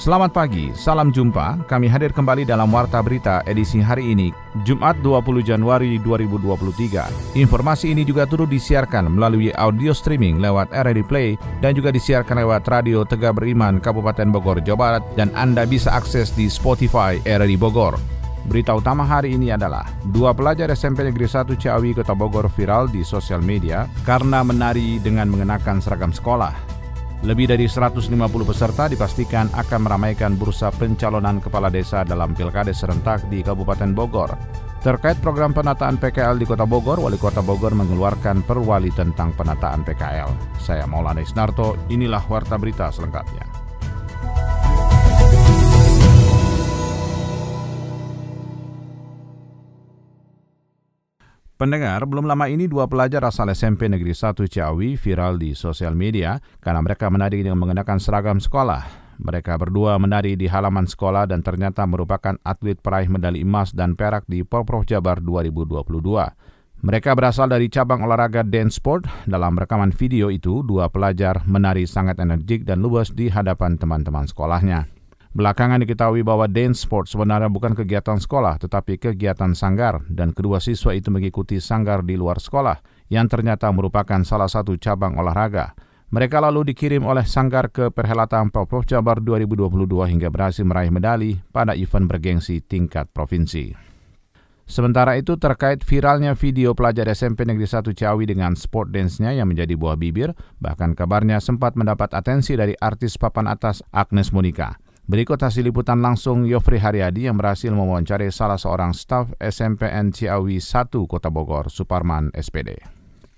Selamat pagi, salam jumpa. Kami hadir kembali dalam Warta Berita edisi hari ini, Jumat 20 Januari 2023. Informasi ini juga turut disiarkan melalui audio streaming lewat RRI Play dan juga disiarkan lewat Radio Tegak Beriman Kabupaten Bogor, Jawa Barat dan Anda bisa akses di Spotify RRI Bogor. Berita utama hari ini adalah dua pelajar SMP Negeri 1 Ciawi Kota Bogor viral di sosial media karena menari dengan mengenakan seragam sekolah. Lebih dari 150 peserta dipastikan akan meramaikan bursa pencalonan kepala desa dalam Pilkades serentak di Kabupaten Bogor. Terkait program penataan PKL di Kota Bogor, Wali Kota Bogor mengeluarkan perwali tentang penataan PKL. Saya Maulana Isnarto, inilah Warta Berita selengkapnya. Pendengar, belum lama ini dua pelajar asal SMP Negeri 1 Ciawi viral di sosial media karena mereka menari dengan mengenakan seragam sekolah. Mereka berdua menari di halaman sekolah dan ternyata merupakan atlet peraih medali emas dan perak di Porprov Jabar 2022. Mereka berasal dari cabang olahraga dance sport. Dalam rekaman video itu, dua pelajar menari sangat energik dan luas di hadapan teman-teman sekolahnya. Belakangan diketahui bahwa dance sport sebenarnya bukan kegiatan sekolah, tetapi kegiatan sanggar, dan kedua siswa itu mengikuti sanggar di luar sekolah, yang ternyata merupakan salah satu cabang olahraga. Mereka lalu dikirim oleh sanggar ke perhelatan Pemprov Jabar 2022 hingga berhasil meraih medali pada event bergengsi tingkat provinsi. Sementara itu terkait viralnya video pelajar SMP Negeri 1 Ciawi dengan sport dance-nya yang menjadi buah bibir, bahkan kabarnya sempat mendapat atensi dari artis papan atas Agnes Monica. Berikut hasil liputan langsung Yofri Haryadi yang berhasil mewawancari salah seorang staf SMPN Ciawi 1 Kota Bogor, Suparman SPD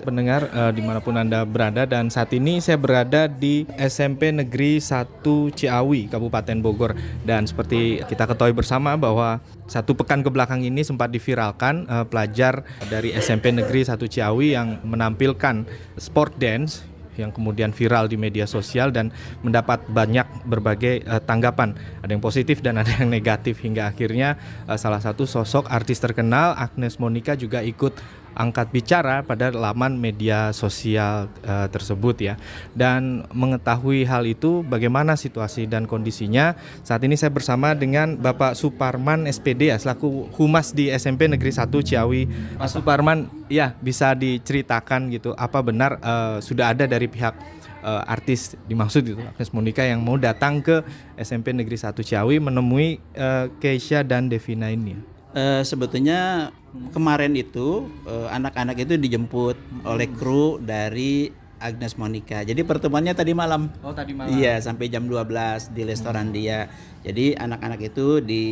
pendengar uh, di mana pun Anda berada dan saat ini saya berada di SMP Negeri 1 Ciawi, Kabupaten Bogor. Dan seperti kita ketahui bersama bahwa satu pekan ke belakang ini sempat diviralkan uh, pelajar dari SMP Negeri 1 Ciawi yang menampilkan sport dance yang kemudian viral di media sosial dan mendapat banyak berbagai uh, tanggapan. Ada yang positif dan ada yang negatif hingga akhirnya uh, salah satu sosok artis terkenal Agnes Monica juga ikut angkat bicara pada laman media sosial uh, tersebut ya. Dan mengetahui hal itu bagaimana situasi dan kondisinya, saat ini saya bersama dengan Bapak Suparman SPD ya selaku humas di SMP Negeri 1 Ciawi. Mas Suparman, ya bisa diceritakan gitu apa benar uh, sudah ada dari pihak uh, artis dimaksud itu Agnes Monica yang mau datang ke SMP Negeri 1 Ciawi menemui uh, Keisha dan Devina ini. Uh, sebetulnya kemarin itu anak-anak uh, itu dijemput hmm. oleh kru dari Agnes Monica. Jadi pertemuannya tadi malam. Oh, tadi malam. Iya, sampai jam 12 di restoran hmm. dia. Jadi anak-anak itu di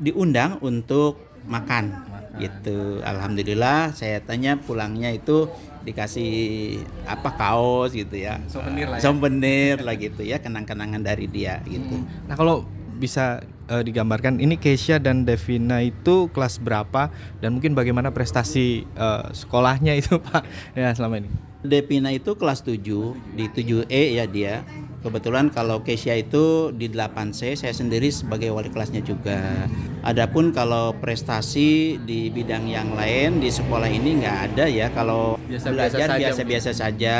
diundang untuk makan. makan. Gitu. Alhamdulillah saya tanya pulangnya itu dikasih apa kaos gitu ya. Souvenir lah. Ya. Souvenir lah gitu ya, kenang-kenangan dari dia gitu. Hmm. Nah, kalau bisa uh, digambarkan ini Keisha dan Devina itu kelas berapa dan mungkin bagaimana prestasi uh, sekolahnya itu Pak ya selama ini? Devina itu kelas 7 di 7E ya dia. Kebetulan kalau Keisha itu di 8C, saya sendiri sebagai wali kelasnya juga. Adapun kalau prestasi di bidang yang lain di sekolah ini nggak ada ya. Kalau biasa, belajar biasa-biasa saja,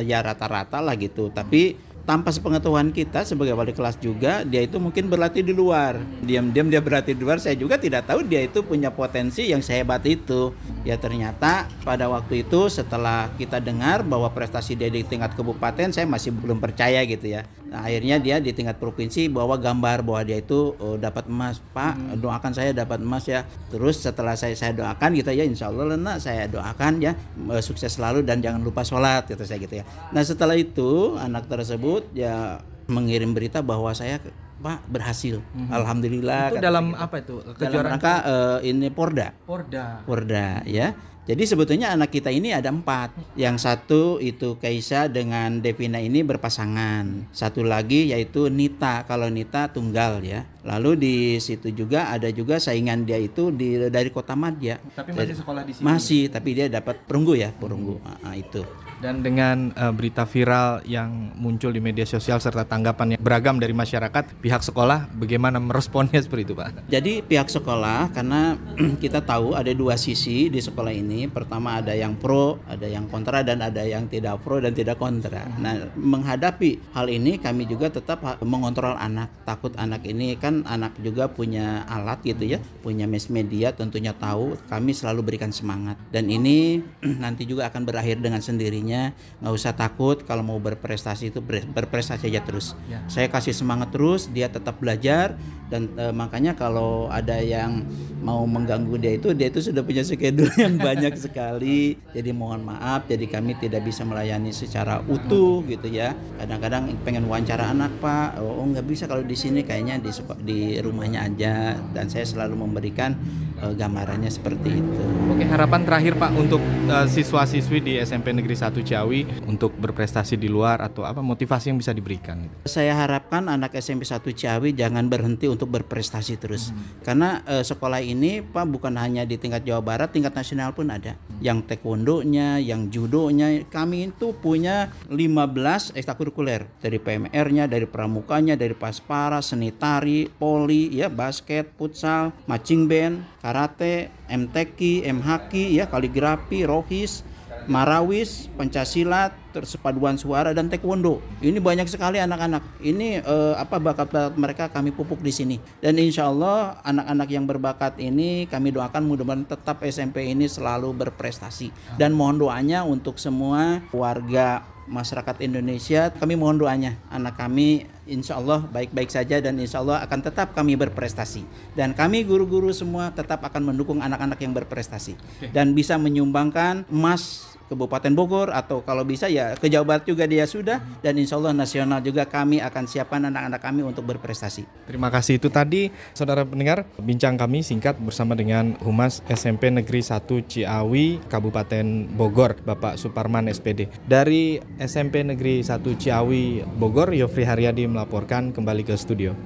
ya rata-rata lah gitu. Tapi tanpa sepengetahuan kita sebagai wali kelas juga dia itu mungkin berlatih di luar. Diam-diam dia berlatih di luar saya juga tidak tahu dia itu punya potensi yang sehebat itu. Ya ternyata pada waktu itu setelah kita dengar bahwa prestasi dia di tingkat kabupaten saya masih belum percaya gitu ya nah, akhirnya dia di tingkat provinsi bawa gambar bahwa dia itu oh, dapat emas pak hmm. doakan saya dapat emas ya terus setelah saya saya doakan gitu ya insya Allah nak saya doakan ya eh, sukses selalu dan jangan lupa sholat gitu saya gitu ya nah setelah itu anak tersebut ya mengirim berita bahwa saya Pak berhasil. Mm-hmm. Alhamdulillah. Itu dalam gitu. apa itu? Kejuaraan dalam rangka uh, ini Porda. Porda. Porda ya. Jadi sebetulnya anak kita ini ada empat. Yang satu itu Kaisa dengan Devina ini berpasangan. Satu lagi yaitu Nita. Kalau Nita tunggal ya. Lalu di situ juga ada juga saingan dia itu di dari Kota Madya. Tapi masih sekolah di sini. Masih, tapi dia dapat perunggu ya, perunggu. Hmm. Nah, itu. Dan dengan uh, berita viral yang muncul di media sosial serta tanggapan yang beragam dari masyarakat, pihak sekolah bagaimana meresponnya seperti itu, Pak? Jadi pihak sekolah karena kita tahu ada dua sisi di sekolah ini. Pertama ada yang pro, ada yang kontra dan ada yang tidak pro dan tidak kontra. Nah, menghadapi hal ini kami juga tetap mengontrol anak. Takut anak ini kan anak juga punya alat gitu ya, punya mass media tentunya tahu. Kami selalu berikan semangat dan ini nanti juga akan berakhir dengan sendirinya nggak usah takut kalau mau berprestasi itu berprestasi aja terus. Ya. saya kasih semangat terus dia tetap belajar dan e, makanya kalau ada yang mau mengganggu dia itu dia itu sudah punya schedule yang banyak sekali. Jadi mohon maaf jadi kami tidak bisa melayani secara utuh gitu ya. Kadang-kadang pengen wawancara anak pak. Oh nggak bisa kalau di sini kayaknya di di rumahnya aja. Dan saya selalu memberikan uh, gambarannya seperti itu. Oke, harapan terakhir Pak untuk uh, siswa-siswi di SMP Negeri 1 Ciawi untuk berprestasi di luar atau apa motivasi yang bisa diberikan? Saya harapkan anak SMP 1 Ciawi jangan berhenti untuk berprestasi terus. Hmm. Karena uh, sekolah ini Pak bukan hanya di tingkat Jawa Barat, tingkat nasional pun ada. Hmm. Yang taekwondonya, yang judonya, kami itu punya 15 ekstrakurikuler dari PMR-nya, dari pramukanya, dari paspara, seni tari, poli, ya basket, futsal, marching band, karate, MTQ, MHQ, ya kaligrafi, rohis, marawis, pencaksilat, tersepaduan suara dan taekwondo. Ini banyak sekali anak-anak. Ini eh, apa bakat-bakat mereka kami pupuk di sini. Dan insya Allah anak-anak yang berbakat ini kami doakan mudah-mudahan tetap SMP ini selalu berprestasi. Dan mohon doanya untuk semua warga masyarakat Indonesia kami mohon doanya anak kami insya Allah baik-baik saja dan insya Allah akan tetap kami berprestasi. Dan kami guru-guru semua tetap akan mendukung anak-anak yang berprestasi. Dan bisa menyumbangkan emas Kabupaten Bogor atau kalau bisa ya ke Jawa Barat juga dia sudah. Dan insya Allah nasional juga kami akan siapkan anak-anak kami untuk berprestasi. Terima kasih. Itu tadi saudara pendengar bincang kami singkat bersama dengan Humas SMP Negeri 1 Ciawi Kabupaten Bogor Bapak Suparman SPD. Dari SMP Negeri 1 Ciawi Bogor Yofri Haryadi melaporkan kembali ke studio.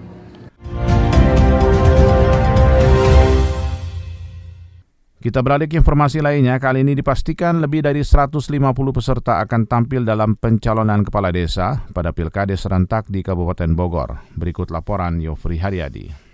Kita beralih ke informasi lainnya, kali ini dipastikan lebih dari 150 peserta akan tampil dalam pencalonan kepala desa pada Pilkades serentak di Kabupaten Bogor. Berikut laporan Yofri Haryadi.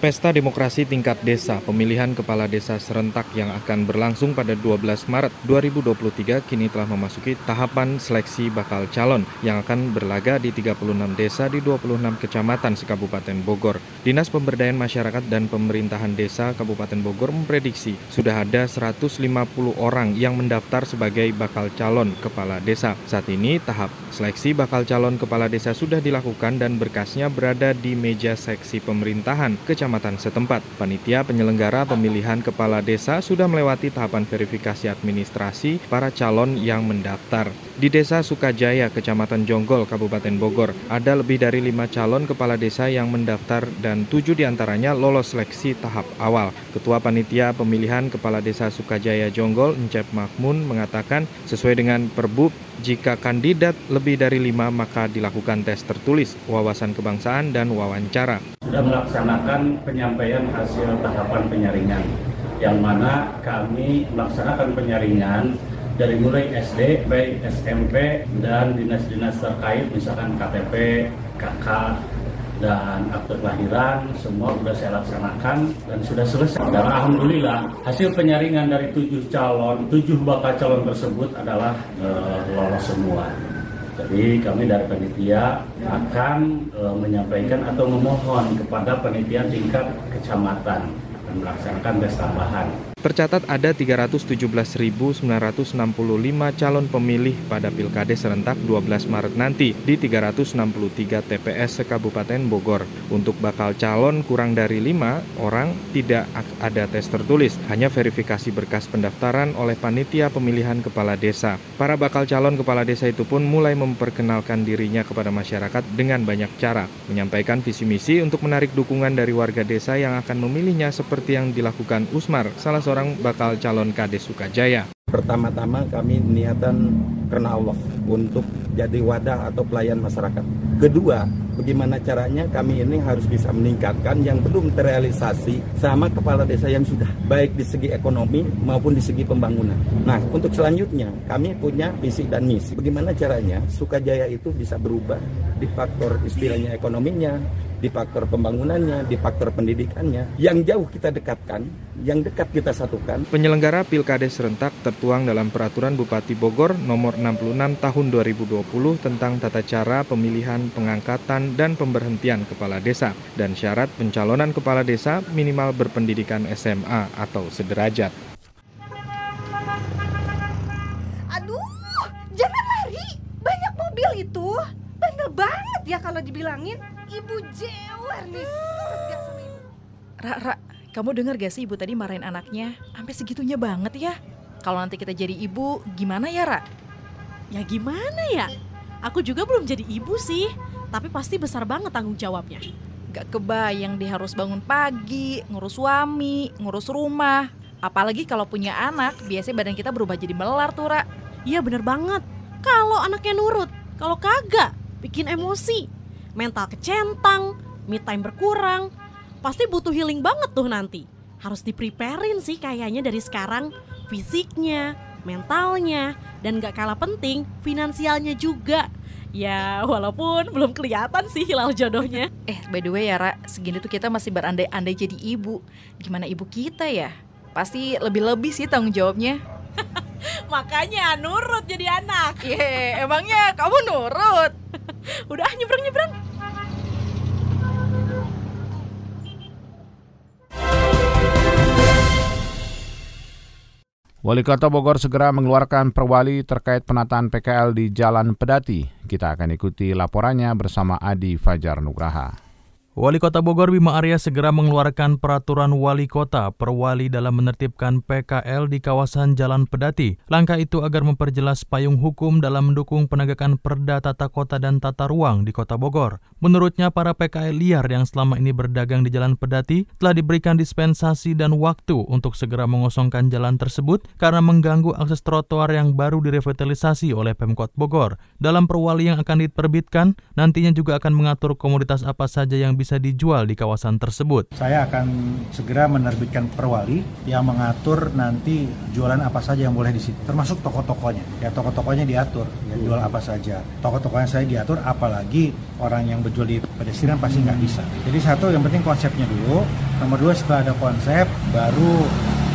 Pesta Demokrasi Tingkat Desa Pemilihan Kepala Desa Serentak yang akan berlangsung pada 12 Maret 2023 kini telah memasuki tahapan seleksi bakal calon yang akan berlaga di 36 desa di 26 kecamatan sekabupaten Bogor. Dinas Pemberdayaan Masyarakat dan Pemerintahan Desa Kabupaten Bogor memprediksi sudah ada 150 orang yang mendaftar sebagai bakal calon kepala desa. Saat ini tahap seleksi bakal calon kepala desa sudah dilakukan dan berkasnya berada di meja seksi pemerintahan kecamatan kecamatan setempat. Panitia penyelenggara pemilihan kepala desa sudah melewati tahapan verifikasi administrasi para calon yang mendaftar. Di Desa Sukajaya, Kecamatan Jonggol, Kabupaten Bogor, ada lebih dari lima calon kepala desa yang mendaftar dan tujuh di antaranya lolos seleksi tahap awal. Ketua Panitia Pemilihan Kepala Desa Sukajaya Jonggol, Encep Makmun, mengatakan sesuai dengan Perbub jika kandidat lebih dari lima, maka dilakukan tes tertulis, wawasan kebangsaan, dan wawancara. Sudah melaksanakan penyampaian hasil tahapan penyaringan, yang mana kami melaksanakan penyaringan dari mulai SD, B, SMP, dan dinas-dinas terkait, misalkan KTP, KK, dan akte kelahiran semua sudah saya laksanakan dan sudah selesai. Dan alhamdulillah hasil penyaringan dari tujuh calon, tujuh bakal calon tersebut adalah e, lolos semua. Jadi kami dari panitia akan e, menyampaikan atau memohon kepada panitia tingkat kecamatan dan melaksanakan tes tambahan. Tercatat ada 317.965 calon pemilih pada Pilkades serentak 12 Maret nanti di 363 TPS Kabupaten Bogor. Untuk bakal calon kurang dari 5 orang tidak ada tes tertulis, hanya verifikasi berkas pendaftaran oleh panitia pemilihan kepala desa. Para bakal calon kepala desa itu pun mulai memperkenalkan dirinya kepada masyarakat dengan banyak cara, menyampaikan visi misi untuk menarik dukungan dari warga desa yang akan memilihnya seperti yang dilakukan Usmar, salah seorang bakal calon Kades Sukajaya. Pertama-tama kami niatan karena Allah untuk jadi wadah atau pelayan masyarakat. Kedua, bagaimana caranya kami ini harus bisa meningkatkan yang belum terrealisasi sama kepala desa yang sudah baik di segi ekonomi maupun di segi pembangunan. Nah, untuk selanjutnya kami punya visi dan misi. Bagaimana caranya Sukajaya itu bisa berubah di faktor istilahnya ekonominya, di faktor pembangunannya, di faktor pendidikannya. Yang jauh kita dekatkan, yang dekat kita satukan. Penyelenggara Pilkades serentak tertuang dalam Peraturan Bupati Bogor nomor 66 tahun 2020 tentang tata cara pemilihan, pengangkatan, dan pemberhentian kepala desa dan syarat pencalonan kepala desa minimal berpendidikan SMA atau sederajat. Aduh, jangan lari. Banyak mobil itu. Bandel banget ya kalau dibilangin. Ibu jewer nih. Ra, Ra, kamu dengar gak sih ibu tadi marahin anaknya? Sampai segitunya banget ya. Kalau nanti kita jadi ibu, gimana ya, Ra? Ya gimana ya? Aku juga belum jadi ibu sih, tapi pasti besar banget tanggung jawabnya. Gak kebayang dia harus bangun pagi, ngurus suami, ngurus rumah. Apalagi kalau punya anak, biasanya badan kita berubah jadi melar tuh, Ra. Iya bener banget. Kalau anaknya nurut, kalau kagak, bikin emosi. Mental kecentang, me time berkurang. Pasti butuh healing banget tuh nanti. Harus dipreparein sih kayaknya dari sekarang. Fisiknya, mentalnya, dan gak kalah penting, finansialnya juga. Ya, walaupun belum kelihatan sih hilal jodohnya. Eh, by the way ya, Ra, segini tuh kita masih berandai-andai jadi ibu. Gimana ibu kita ya? Pasti lebih-lebih sih tanggung jawabnya. Makanya nurut jadi anak. Ye, emangnya kamu nurut? Udah nyebrang-nyebrang. Wali Kota Bogor segera mengeluarkan perwali terkait penataan PKL di Jalan Pedati. Kita akan ikuti laporannya bersama Adi Fajar Nugraha. Wali Kota Bogor Bima Arya segera mengeluarkan peraturan wali kota perwali dalam menertibkan PKL di kawasan Jalan Pedati. Langkah itu agar memperjelas payung hukum dalam mendukung penegakan perda tata kota dan tata ruang di Kota Bogor. Menurutnya para PKL liar yang selama ini berdagang di Jalan Pedati telah diberikan dispensasi dan waktu untuk segera mengosongkan jalan tersebut karena mengganggu akses trotoar yang baru direvitalisasi oleh Pemkot Bogor. Dalam perwali yang akan diterbitkan, nantinya juga akan mengatur komoditas apa saja yang bisa dijual di kawasan tersebut. Saya akan segera menerbitkan perwali yang mengatur nanti jualan apa saja yang boleh di situ, termasuk toko-tokonya. Ya toko-tokonya diatur, ya jual apa saja. Toko-tokonya saya diatur, apalagi orang yang berjual di pedestrian pasti nggak bisa. Jadi satu yang penting konsepnya dulu. Nomor dua setelah ada konsep, baru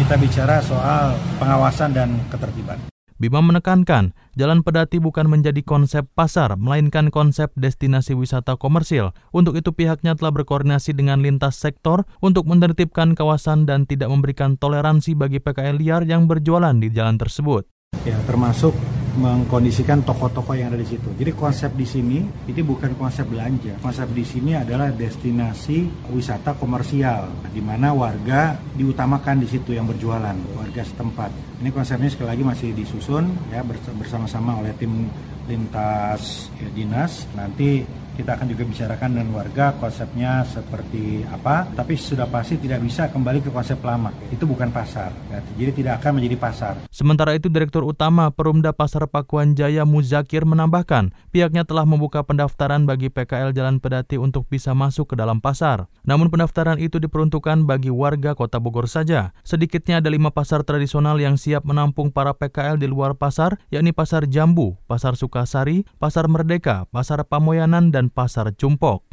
kita bicara soal pengawasan dan ketertiban. Bima menekankan, Jalan Pedati bukan menjadi konsep pasar, melainkan konsep destinasi wisata komersil. Untuk itu pihaknya telah berkoordinasi dengan lintas sektor untuk menertibkan kawasan dan tidak memberikan toleransi bagi PKL liar yang berjualan di jalan tersebut. Ya, termasuk mengkondisikan toko-toko yang ada di situ. Jadi konsep di sini itu bukan konsep belanja. Konsep di sini adalah destinasi wisata komersial di mana warga diutamakan di situ yang berjualan, warga setempat. Ini konsepnya sekali lagi masih disusun ya bersama-sama oleh tim lintas ya, dinas. Nanti kita akan juga bicarakan dengan warga konsepnya seperti apa, tapi sudah pasti tidak bisa kembali ke konsep lama. Itu bukan pasar, ya. jadi tidak akan menjadi pasar. Sementara itu, Direktur Utama Perumda Pasar Pakuan Jaya Muzakir menambahkan, pihaknya telah membuka pendaftaran bagi PKL Jalan Pedati untuk bisa masuk ke dalam pasar. Namun pendaftaran itu diperuntukkan bagi warga Kota Bogor saja. Sedikitnya ada lima pasar tradisional yang siap menampung para PKL di luar pasar, yakni Pasar Jambu, Pasar Sukasari, Pasar Merdeka, Pasar Pamoyanan, dan Pasar Cumpok.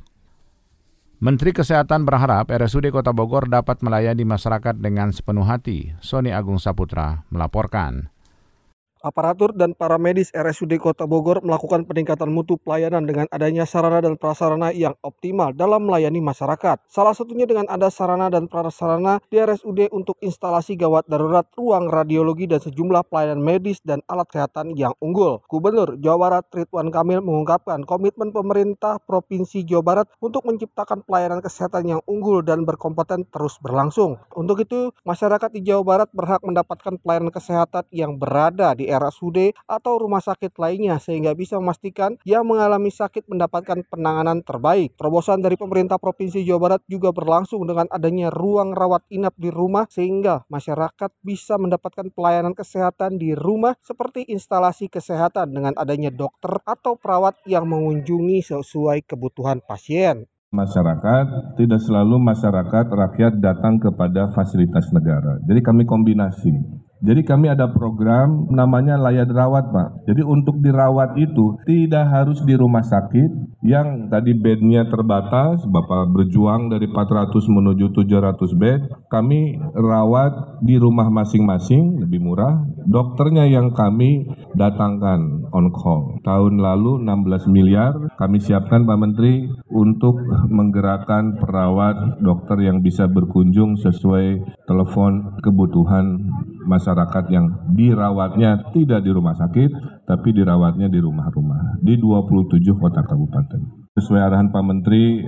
Menteri Kesehatan berharap RSUD Kota Bogor dapat melayani masyarakat dengan sepenuh hati. Sony Agung Saputra melaporkan. Aparatur dan para medis RSUD Kota Bogor melakukan peningkatan mutu pelayanan dengan adanya sarana dan prasarana yang optimal dalam melayani masyarakat. Salah satunya dengan ada sarana dan prasarana di RSUD untuk instalasi gawat darurat, ruang radiologi dan sejumlah pelayanan medis dan alat kesehatan yang unggul. Gubernur Jawa Barat Ridwan Kamil mengungkapkan komitmen pemerintah Provinsi Jawa Barat untuk menciptakan pelayanan kesehatan yang unggul dan berkompeten terus berlangsung. Untuk itu, masyarakat di Jawa Barat berhak mendapatkan pelayanan kesehatan yang berada di RSUD atau rumah sakit lainnya sehingga bisa memastikan yang mengalami sakit mendapatkan penanganan terbaik. Terobosan dari pemerintah Provinsi Jawa Barat juga berlangsung dengan adanya ruang rawat inap di rumah sehingga masyarakat bisa mendapatkan pelayanan kesehatan di rumah seperti instalasi kesehatan dengan adanya dokter atau perawat yang mengunjungi sesuai kebutuhan pasien masyarakat tidak selalu masyarakat rakyat datang kepada fasilitas negara. Jadi kami kombinasi. Jadi kami ada program namanya layak rawat Pak. Jadi untuk dirawat itu tidak harus di rumah sakit yang tadi bednya terbatas, Bapak berjuang dari 400 menuju 700 bed. Kami rawat di rumah masing-masing, lebih murah. Dokternya yang kami datangkan on call. Tahun lalu 16 miliar kami siapkan Pak Menteri untuk menggerakkan perawat dokter yang bisa berkunjung sesuai telepon kebutuhan masyarakat yang dirawatnya tidak di rumah sakit, tapi dirawatnya di rumah-rumah di 27 kota kabupaten. Sesuai arahan Pak Menteri,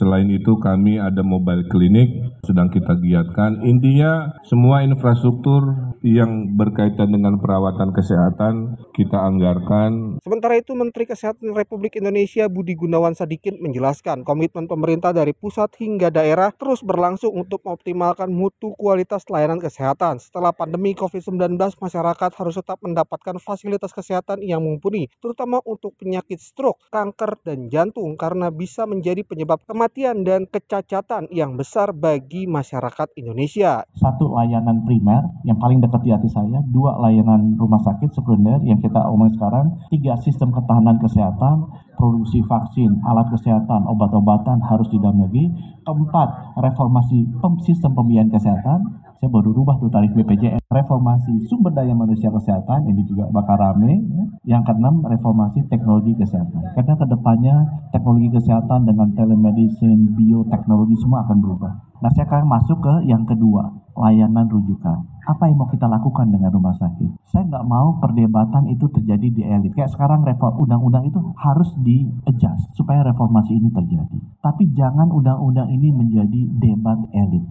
selain itu kami ada mobile klinik sedang kita giatkan. Intinya semua infrastruktur yang berkaitan dengan perawatan kesehatan kita anggarkan. Sementara itu Menteri Kesehatan Republik Indonesia Budi Gunawan Sadikin menjelaskan komitmen pemerintah dari pusat hingga daerah terus berlangsung untuk mengoptimalkan mutu kualitas layanan kesehatan. Setelah pandemi COVID-19, masyarakat harus tetap mendapatkan fasilitas kesehatan yang mumpuni, terutama untuk penyakit stroke, kanker, dan jantung jantung karena bisa menjadi penyebab kematian dan kecacatan yang besar bagi masyarakat Indonesia. Satu layanan primer yang paling dekat di hati saya, dua layanan rumah sakit sekunder yang kita omongin sekarang, tiga sistem ketahanan kesehatan, produksi vaksin, alat kesehatan, obat-obatan harus di dalam negeri. Keempat, reformasi sistem pembiayaan kesehatan. Saya baru rubah tuh tarif BPJS. Reformasi sumber daya manusia kesehatan, ini juga bakal rame. Yang keenam, reformasi teknologi kesehatan. Karena ke depannya teknologi kesehatan dengan telemedicine, bioteknologi semua akan berubah. Nah, akan masuk ke yang kedua, layanan rujukan. Apa yang mau kita lakukan dengan rumah sakit? Saya nggak mau perdebatan itu terjadi di elit. Kayak sekarang reform undang-undang itu harus di-adjust supaya reformasi ini terjadi. Tapi jangan undang-undang ini menjadi debat elit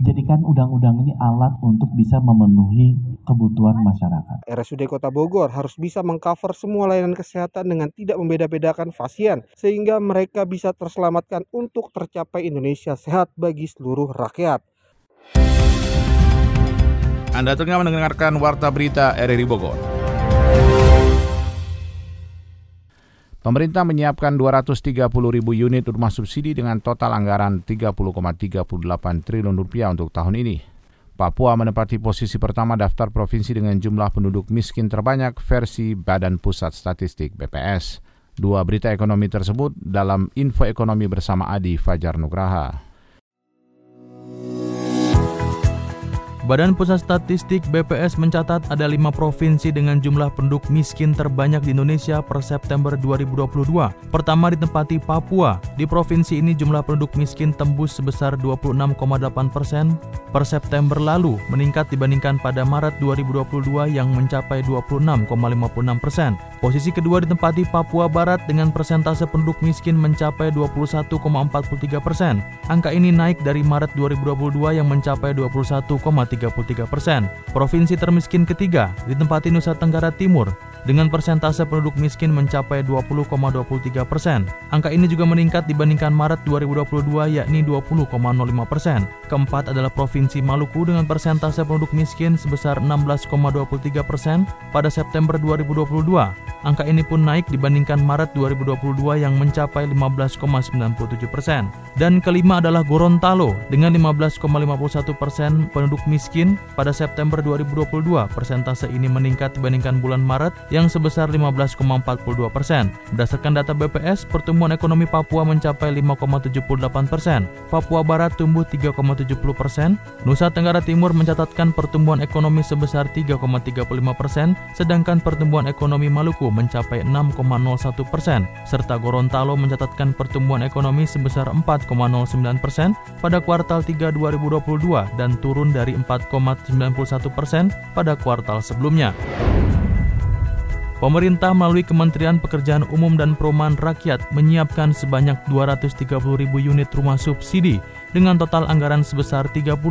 jadikan undang-undang ini alat untuk bisa memenuhi kebutuhan masyarakat. RSUD Kota Bogor harus bisa mengcover semua layanan kesehatan dengan tidak membeda-bedakan pasien sehingga mereka bisa terselamatkan untuk tercapai Indonesia sehat bagi seluruh rakyat. Anda tengah mendengarkan Warta Berita RRI Bogor. Pemerintah menyiapkan 230 ribu unit rumah subsidi dengan total anggaran 30,38 triliun rupiah untuk tahun ini. Papua menempati posisi pertama daftar provinsi dengan jumlah penduduk miskin terbanyak versi Badan Pusat Statistik BPS. Dua berita ekonomi tersebut dalam info ekonomi bersama Adi Fajar Nugraha. Badan Pusat Statistik BPS mencatat ada lima provinsi dengan jumlah penduduk miskin terbanyak di Indonesia per September 2022. Pertama ditempati Papua. Di provinsi ini jumlah penduduk miskin tembus sebesar 26,8 persen per September lalu, meningkat dibandingkan pada Maret 2022 yang mencapai 26,56 persen. Posisi kedua ditempati Papua Barat dengan persentase penduduk miskin mencapai 21,43 persen. Angka ini naik dari Maret 2022 yang mencapai 21,3 33 persen. Provinsi termiskin ketiga ditempati Nusa Tenggara Timur dengan persentase penduduk miskin mencapai 20,23 persen. Angka ini juga meningkat dibandingkan Maret 2022 yakni 20,05 persen. Keempat adalah Provinsi Maluku dengan persentase penduduk miskin sebesar 16,23 persen pada September 2022. Angka ini pun naik dibandingkan Maret 2022 yang mencapai 15,97 persen. Dan kelima adalah Gorontalo dengan 15,51 persen penduduk miskin pada September 2022. Persentase ini meningkat dibandingkan bulan Maret yang sebesar 15,42 persen. Berdasarkan data BPS, pertumbuhan ekonomi Papua mencapai 5,78 persen. Papua Barat tumbuh 3,70 persen. Nusa Tenggara Timur mencatatkan pertumbuhan ekonomi sebesar 3,35 persen, sedangkan pertumbuhan ekonomi Maluku mencapai 6,01 persen, serta Gorontalo mencatatkan pertumbuhan ekonomi sebesar 4,09 persen pada kuartal 3 2022 dan turun dari 4,91 persen pada kuartal sebelumnya. Pemerintah melalui Kementerian Pekerjaan Umum dan Perumahan Rakyat menyiapkan sebanyak 230 ribu unit rumah subsidi dengan total anggaran sebesar 30,38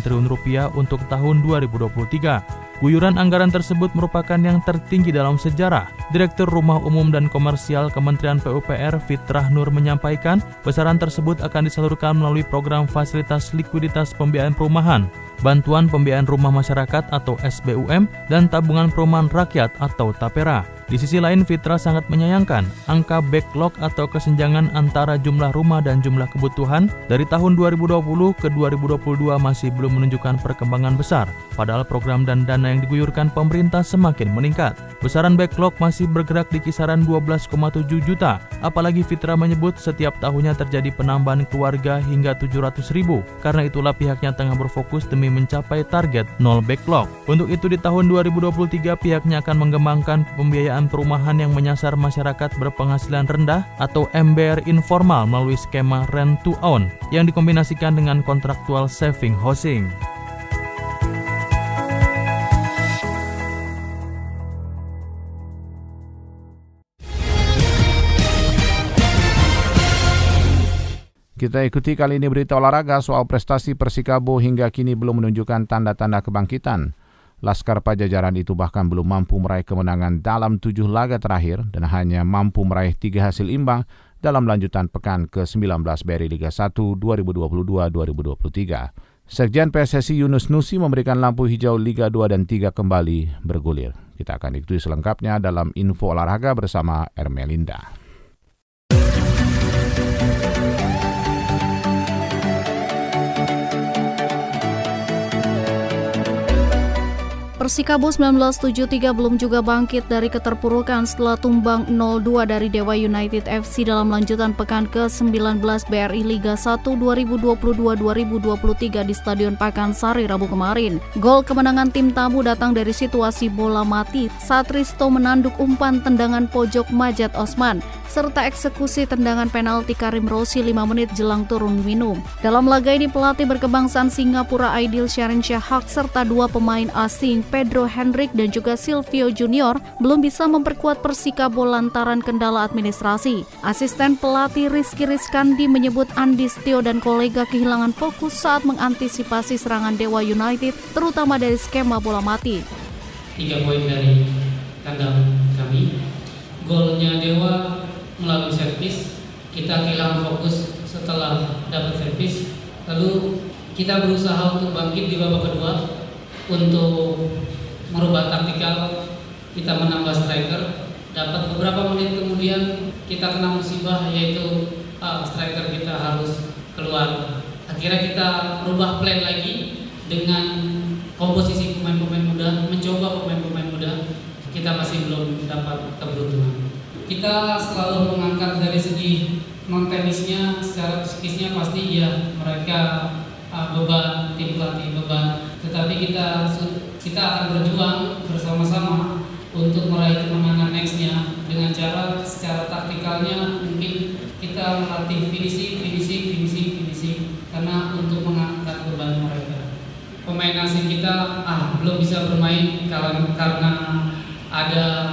triliun rupiah untuk tahun 2023. Guyuran anggaran tersebut merupakan yang tertinggi dalam sejarah. Direktur Rumah Umum dan Komersial Kementerian PUPR Fitrah Nur menyampaikan, besaran tersebut akan disalurkan melalui program fasilitas likuiditas pembiayaan perumahan, bantuan pembiayaan rumah masyarakat atau SBUM, dan tabungan perumahan rakyat atau TAPERA. Di sisi lain, Fitra sangat menyayangkan angka backlog atau kesenjangan antara jumlah rumah dan jumlah kebutuhan dari tahun 2020 ke 2022 masih belum menunjukkan perkembangan besar, padahal program dan dana yang diguyurkan pemerintah semakin meningkat. Besaran backlog masih bergerak di kisaran 12,7 juta, apalagi Fitra menyebut setiap tahunnya terjadi penambahan keluarga hingga 700 ribu, karena itulah pihaknya tengah berfokus demi mencapai target nol backlog. Untuk itu di tahun 2023 pihaknya akan mengembangkan pembiayaan perumahan yang menyasar masyarakat berpenghasilan rendah atau MBR informal melalui skema rent to own yang dikombinasikan dengan kontraktual saving housing. Kita ikuti kali ini berita olahraga soal prestasi Persikabo hingga kini belum menunjukkan tanda-tanda kebangkitan. Laskar Pajajaran itu bahkan belum mampu meraih kemenangan dalam tujuh laga terakhir dan hanya mampu meraih tiga hasil imbang dalam lanjutan pekan ke-19 BRI Liga 1 2022-2023. Sekjen PSSI Yunus Nusi memberikan lampu hijau Liga 2 dan 3 kembali bergulir. Kita akan ikuti selengkapnya dalam info olahraga bersama Ermelinda. Persikabo 1973 belum juga bangkit dari keterpurukan setelah tumbang 0-2 dari Dewa United FC dalam lanjutan pekan ke-19 BRI Liga 1 2022-2023 di Stadion Pakansari Rabu kemarin. Gol kemenangan tim tamu datang dari situasi bola mati saat Risto menanduk umpan tendangan pojok Majat Osman serta eksekusi tendangan penalti Karim Rossi 5 menit jelang turun minum. Dalam laga ini pelatih berkebangsaan Singapura Aidil Sharin Syahak serta dua pemain asing Pedro Hendrik dan juga Silvio Junior belum bisa memperkuat Persikabo lantaran kendala administrasi. Asisten pelatih Rizky Rizkandi menyebut Andi Stio dan kolega kehilangan fokus saat mengantisipasi serangan Dewa United terutama dari skema bola mati. Tiga poin dari kandang kami. Golnya Dewa melalui servis kita kehilangan fokus setelah dapat servis. Lalu kita berusaha untuk bangkit di babak kedua untuk merubah taktikal kita menambah striker. Dapat beberapa menit kemudian kita kena musibah yaitu uh, striker kita harus keluar. Akhirnya kita merubah plan lagi dengan komposisi pemain-pemain muda mencoba pemain-pemain muda. Kita masih belum dapat keberuntungan kita selalu mengangkat dari segi non teknisnya secara psikisnya pasti ya mereka uh, beban tim pelatih beban. Tetapi kita kita akan berjuang bersama-sama untuk meraih kemenangan nextnya. Dengan cara secara taktikalnya mungkin kita melatih finishing finishing finishing finishing. Karena untuk mengangkat beban mereka. Pemain asing kita ah belum bisa bermain karena ada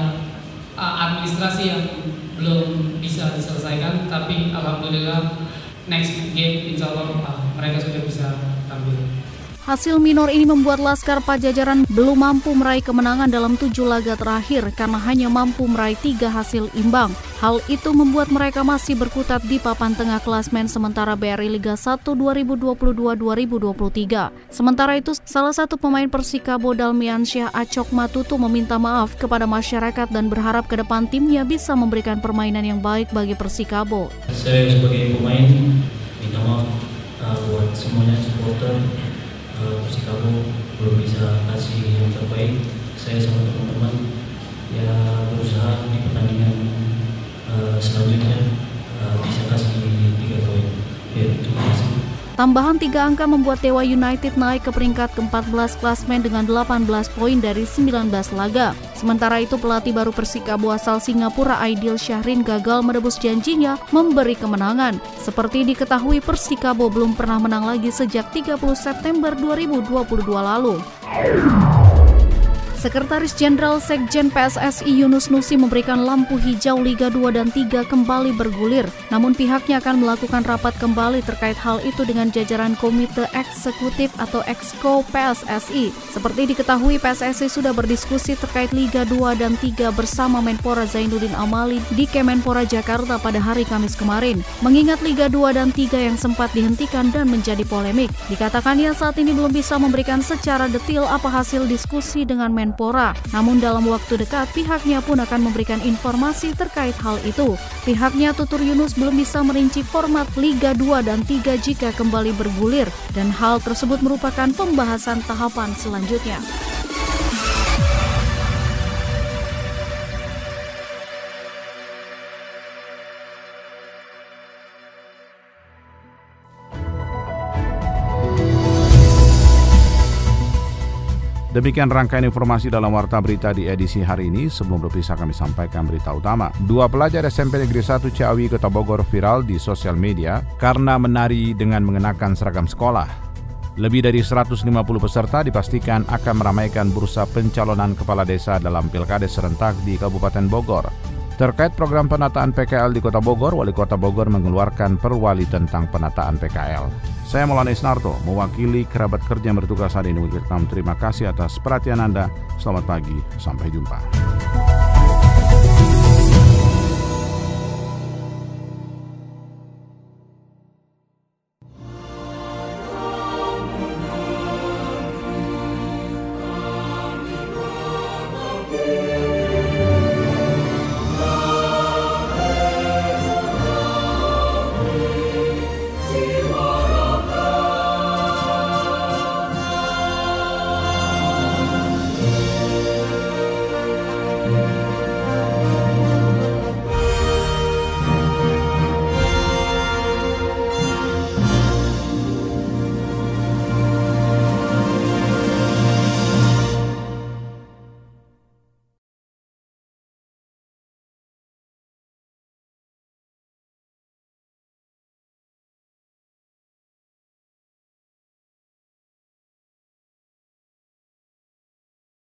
administrasi yang belum bisa diselesaikan tapi alhamdulillah next game insya Allah uh, mereka sudah bisa tampil. Hasil minor ini membuat Laskar Pajajaran belum mampu meraih kemenangan dalam tujuh laga terakhir karena hanya mampu meraih tiga hasil imbang. Hal itu membuat mereka masih berkutat di papan tengah klasmen sementara BRI Liga 1 2022-2023. Sementara itu, salah satu pemain Persikabo Dalmian Syah Acok Matutu meminta maaf kepada masyarakat dan berharap ke depan timnya bisa memberikan permainan yang baik bagi Persikabo. Saya sebagai pemain minta maaf uh, buat semuanya supporter Persikabo belum bisa kasih yang terbaik. Saya sama teman-teman ya berusaha di pertandingan uh, selanjutnya uh, bisa kasih tiga poin ya terima kasih Tambahan tiga angka membuat Dewa United naik ke peringkat ke-14 klasmen dengan 18 poin dari 19 laga. Sementara itu pelatih baru Persikabo asal Singapura Aidil Syahrin gagal menebus janjinya memberi kemenangan. Seperti diketahui Persikabo belum pernah menang lagi sejak 30 September 2022 lalu. Sekretaris Jenderal Sekjen PSSI Yunus Nusi memberikan lampu hijau Liga 2 dan 3 kembali bergulir. Namun pihaknya akan melakukan rapat kembali terkait hal itu dengan jajaran Komite Eksekutif atau Exco PSSI. Seperti diketahui PSSI sudah berdiskusi terkait Liga 2 dan 3 bersama Menpora Zainuddin Amali di Kemenpora Jakarta pada hari Kamis kemarin. Mengingat Liga 2 dan 3 yang sempat dihentikan dan menjadi polemik, dikatakannya saat ini belum bisa memberikan secara detail apa hasil diskusi dengan Menpora Menpora. Namun dalam waktu dekat pihaknya pun akan memberikan informasi terkait hal itu. Pihaknya Tutur Yunus belum bisa merinci format Liga 2 dan 3 jika kembali bergulir dan hal tersebut merupakan pembahasan tahapan selanjutnya. Demikian rangkaian informasi dalam Warta Berita di edisi hari ini. Sebelum berpisah kami sampaikan berita utama. Dua pelajar SMP Negeri 1 Ciawi Kota Bogor viral di sosial media karena menari dengan mengenakan seragam sekolah. Lebih dari 150 peserta dipastikan akan meramaikan bursa pencalonan kepala desa dalam Pilkades serentak di Kabupaten Bogor. Terkait program penataan PKL di Kota Bogor, Wali Kota Bogor mengeluarkan perwali tentang penataan PKL. Saya Maulana Isnarto, mewakili kerabat kerja yang bertugas hari ini terima kasih atas perhatian Anda. Selamat pagi, sampai jumpa.